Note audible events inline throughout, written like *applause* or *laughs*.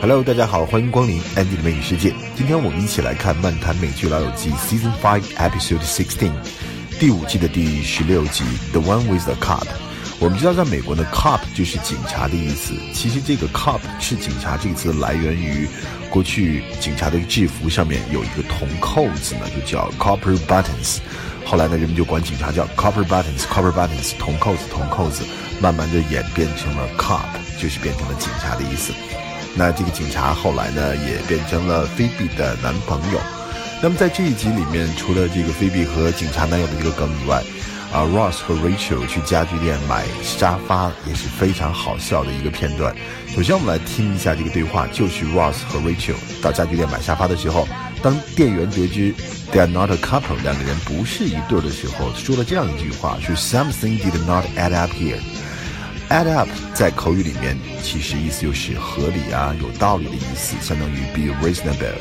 Hello，大家好，欢迎光临 Andy 的美语世界。今天我们一起来看《漫谈美剧老友记》Season Five Episode Sixteen，第五季的第十六集《The One with the Cop》。我们知道，在美国呢，cop 就是警察的意思。其实这个 cop 是警察这个词来源于过去警察的制服上面有一个铜扣子呢，就叫 copper buttons。后来呢，人们就管警察叫 copper buttons，copper buttons，铜扣子，铜扣子，慢慢的演变成了 cop，就是变成了警察的意思。那这个警察后来呢，也变成了菲比的男朋友。那么在这一集里面，除了这个菲比和警察男友的这个梗以外，啊，Ross 和 Rachel 去家具店买沙发也是非常好笑的一个片段。首先，我们来听一下这个对话，就是 Ross 和 Rachel 到家具店买沙发的时候，当店员得知 They are not a couple，两个人不是一对的时候，说了这样一句话：是 Something did not add up here。Add up 在口语里面其实意思就是合理啊、有道理的意思，相当于 be reasonable、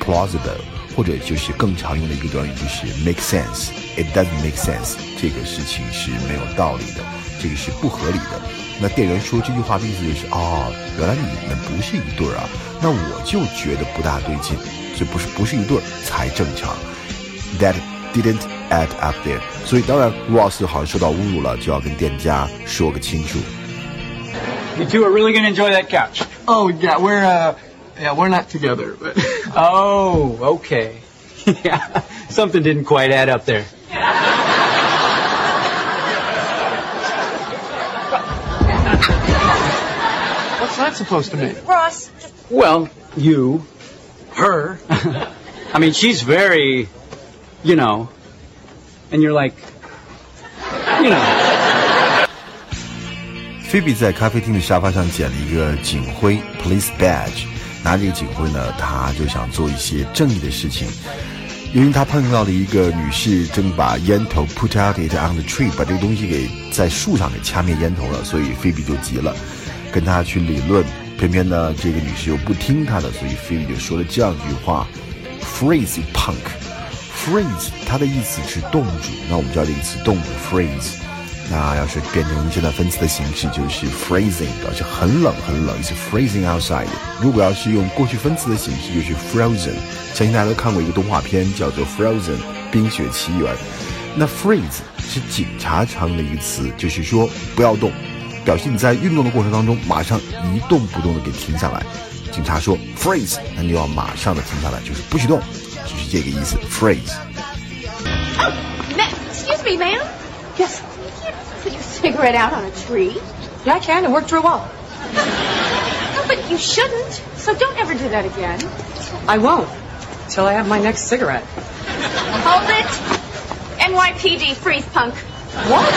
plausible，或者就是更常用的一个短语就是 make sense。It doesn't make sense，这个事情是没有道理的，这个是不合理的。那店员说这句话的意思就是哦，原来你们不是一对儿啊，那我就觉得不大对劲，这不是不是一对儿才正常。That didn't add up there，所以当然 Ross 好像受到侮辱了，就要跟店家说个清楚。 You two are really gonna enjoy that couch. Oh yeah, we're uh, yeah, we're not together, but *laughs* Oh, okay. *laughs* yeah, something didn't quite add up there. *laughs* what's that supposed to mean? Ross, Well, you, her. I mean, she's very, you know, and you're like, you know. 菲比在咖啡厅的沙发上捡了一个警徽 （police badge），拿这个警徽呢，他就想做一些正义的事情。因为他碰到了一个女士正把烟头 put out it on the tree，把这个东西给在树上给掐灭烟头了，所以菲比就急了，跟他去理论。偏偏呢，这个女士又不听他的，所以菲比就说了这样一句话：“Freeze, punk。” Freeze，它的意思是冻住。那我们知道这个词冻住 freeze。那要是变成现在分词的形式，就是 freezing，表示很冷很冷，是 freezing outside。如果要是用过去分词的形式，就是 frozen。相信大家都看过一个动画片，叫做《Frozen》冰雪奇缘。那 freeze 是警察常用的一个词，就是说不要动，表示你在运动的过程当中马上一动不动的给停下来。警察说 freeze，那你就要马上的停下来，就是不许动，就是这个意思 freeze。 ma- excuse me, ma'am. Yes. You can't put your cigarette out on a tree. Yeah, I can. It worked real well. No, but you shouldn't. So don't ever do that again. I won't. Till I have my next cigarette. Hold it. NYPD, freeze punk. What?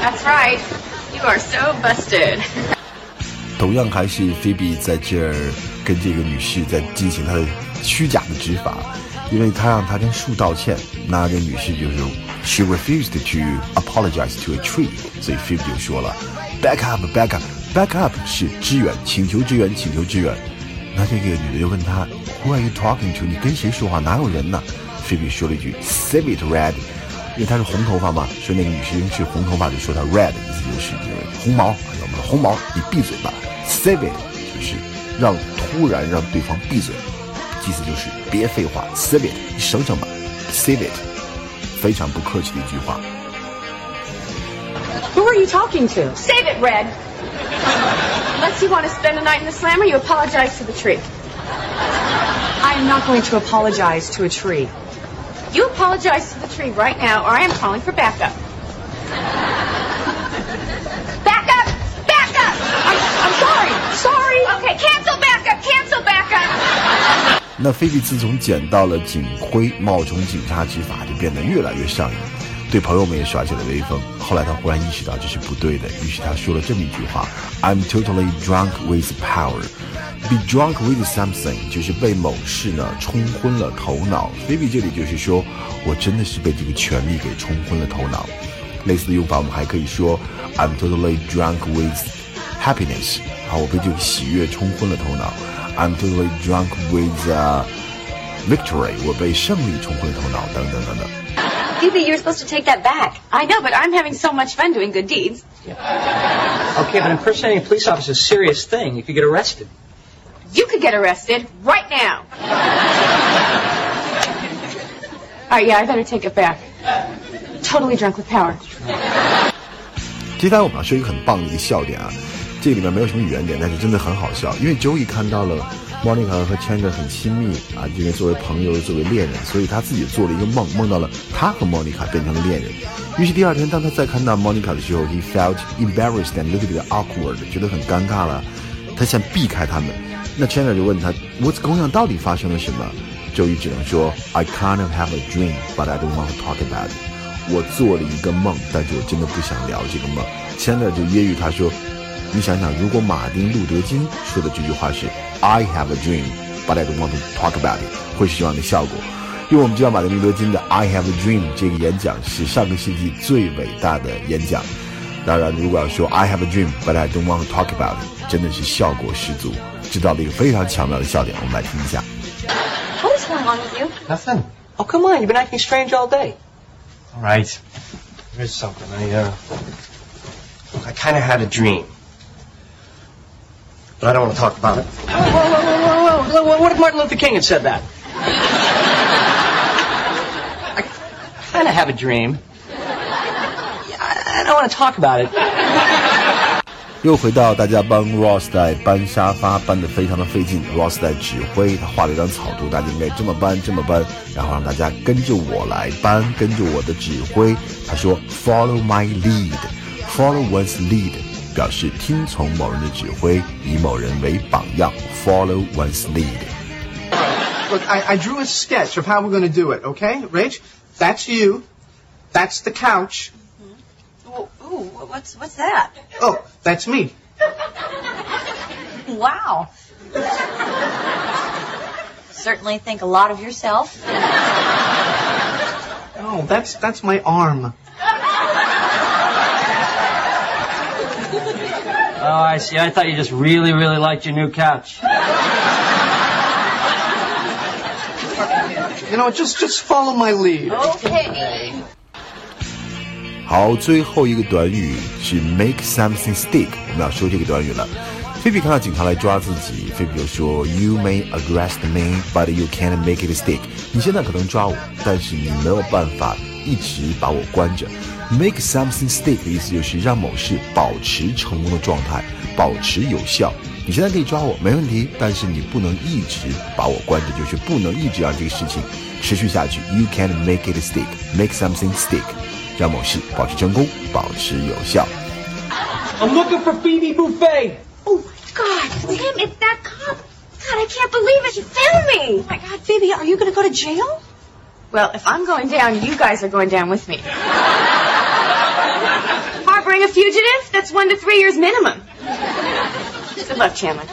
That's right. You are so busted. *laughs* 同样还是菲比在这儿跟这个女士在进行她的 虚假的执法，因为她让她跟树道歉，那这女士就是 she refused to apologize to a tree，所以菲比就说了 back up，back up，back up 是支援，请求支援，请求支援。那这个女的就问他 Who are you talking to？你跟谁说话？哪有人呢？菲比说了一句 Save it, red。因为她是红头发嘛，所以那个女生是红头发，就说她 red，意思就是这个红毛，我们的红毛，你闭嘴吧。Save it 就是让突然让对方闭嘴，意思就是别废话，Save it，你省省吧，Save it，非常不客气的一句话。 Who are you talking to? Save it, Red. Unless you want to spend the night in the slammer, you apologize to the tree. I am not going to apologize to a tree. You apologize to the tree right now, or I am calling for backup. *laughs* Back up! Back up! I'm, I'm sorry. Sorry. Okay, cancel backup! Cancel backup! 那菲比自从捡到了警徽，冒充警察执法就变得越来越上瘾，对朋友们也耍起了威风。后来他忽然意识到这是不对的，于是他说了这么一句话：“I'm totally drunk with power。” Be drunk with something 就是被某事呢冲昏了头脑。菲比这里就是说我真的是被这个权力给冲昏了头脑。类似的用法我们还可以说 I'm totally drunk with happiness。好，我被这个喜悦冲昏了头脑。I'm totally drunk with、uh, victory，我被胜利冲昏了头脑，等等等等。 Phoebe, you're supposed to take that back. I know, but I'm having so much fun doing good deeds. Okay, but impersonating a police officer is a serious thing. You could get arrested. You could get arrested right now. All right, yeah, I better take it back. Totally drunk with power. *laughs* 接下来我们要说一个很棒的一个笑点啊， 这里面没有什么语言点，但是真的很好笑，因为 Joey 看到了 Monica 和 Chandler 很亲密啊，因为作为朋友，作为恋人，所以他自己做了一个梦，梦到了他和 Monica 变成了恋人。于是第二天，当他再看到 Monica 的时候，he felt embarrassed and little bit awkward，觉得很尴尬了，他想避开他们。那 Chandler 就问他 What's going on？到底发生了什么？Joey 只能说 I kind of have a dream，but I don't want to talk about it。我做了一个梦，但是我真的不想聊这个梦。Chandler 就揶揄他说。你想想，如果马丁·路德·金说的这句话是 "I have a dream, but I don't want to talk about it"，会是什么样的效果？因为我们知道马丁·路德·金的 "I have a dream" 这个演讲是上个世纪最伟大的演讲。当然，如果要说 "I have a dream, but I don't want to talk about it"，真的是效果十足，制造了一个非常巧妙的笑点。我们来听一下。What is going on with you? Nothing. Oh, come on. You've been acting strange all day. All right. There's something. I, uh, I kind of had a dream. But I don't want to talk about it. Whoa, whoa, whoa, whoa, whoa, whoa. What if Martin Luther King had said that? I kind of have a dream. I don't want to talk about it. 又回到大家帮 Ross 在搬沙发，搬得非常的费劲。Ross 在指挥，他画了一张草图，大家应该这么搬，这么搬，然后让大家跟着我来搬，跟着我的指挥。他说：“Follow my lead, follow one's lead。” 表示听从某人的指挥，以某人为榜样，follow one's lead。Look, I, I drew a sketch of how we're going to do it, okay? Rach, that's you. That's the couch. Ooh, ooh, what's what's that? Oh, that's me. Wow. Certainly think a lot of yourself. Oh, that's that's my arm. Oh, I see. I thought you just really, really liked your new couch. You know, just just follow my lead. Okay. 好，最后一个短语是 make something stick，我们要说这个短语了。菲比看到警察来抓自己，菲比就说：“You may arrest me, but you can't make it stick。”你现在可能抓我，但是你没有办法一直把我关着。 Make something stick 的意思就是让某事保持成功的状态，保持有效。你现在可以抓我，没问题，但是你不能一直把我关着，就是不能一直让这个事情持续下去。You can make it stick, make something stick，让某事保持成功，保持有效。I'm looking for Phoebe Buffay. Oh my God, Tim, it's that cop. God, I can't believe it. You found me. Oh my God, Phoebe, are you going to go to jail? Well, if I'm going down, you guys are going down with me. Harboring a fugitive? That's one to three years minimum. Good luck, Chandler.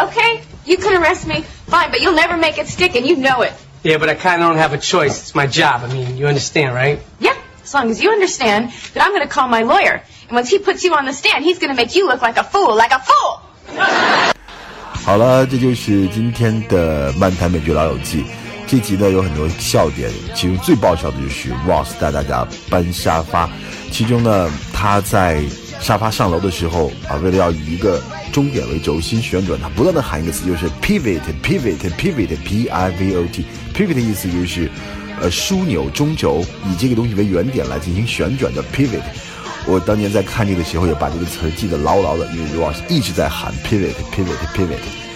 Okay, you can arrest me. Fine, but you'll never make it stick, and you know it. Yeah, but I kind of don't have a choice. It's my job. I mean, you understand, right? Yeah, as long as you understand that I'm going to call my lawyer. And once he puts you on the stand, he's going to make you look like a fool, like a fool! *laughs* 好了，这就是今天的漫谈美剧老友记。 这集呢有很多笑点，其中最爆笑的就是 Ross 带大家搬沙发。其中呢，他在沙发上楼的时候啊，为了要以一个终点为轴心旋转，他不断的喊一个词，就是 pivot，pivot，pivot，p i v o t，pivot 的意思就是呃枢纽中轴，以这个东西为原点来进行旋转的 pivot。我当年在看这个的时候也把这个词记得牢牢的，因为 Ross 一直在喊 pivot，pivot，pivot。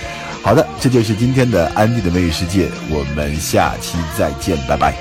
好的，这就是今天的安迪的美语世界，我们下期再见，拜拜。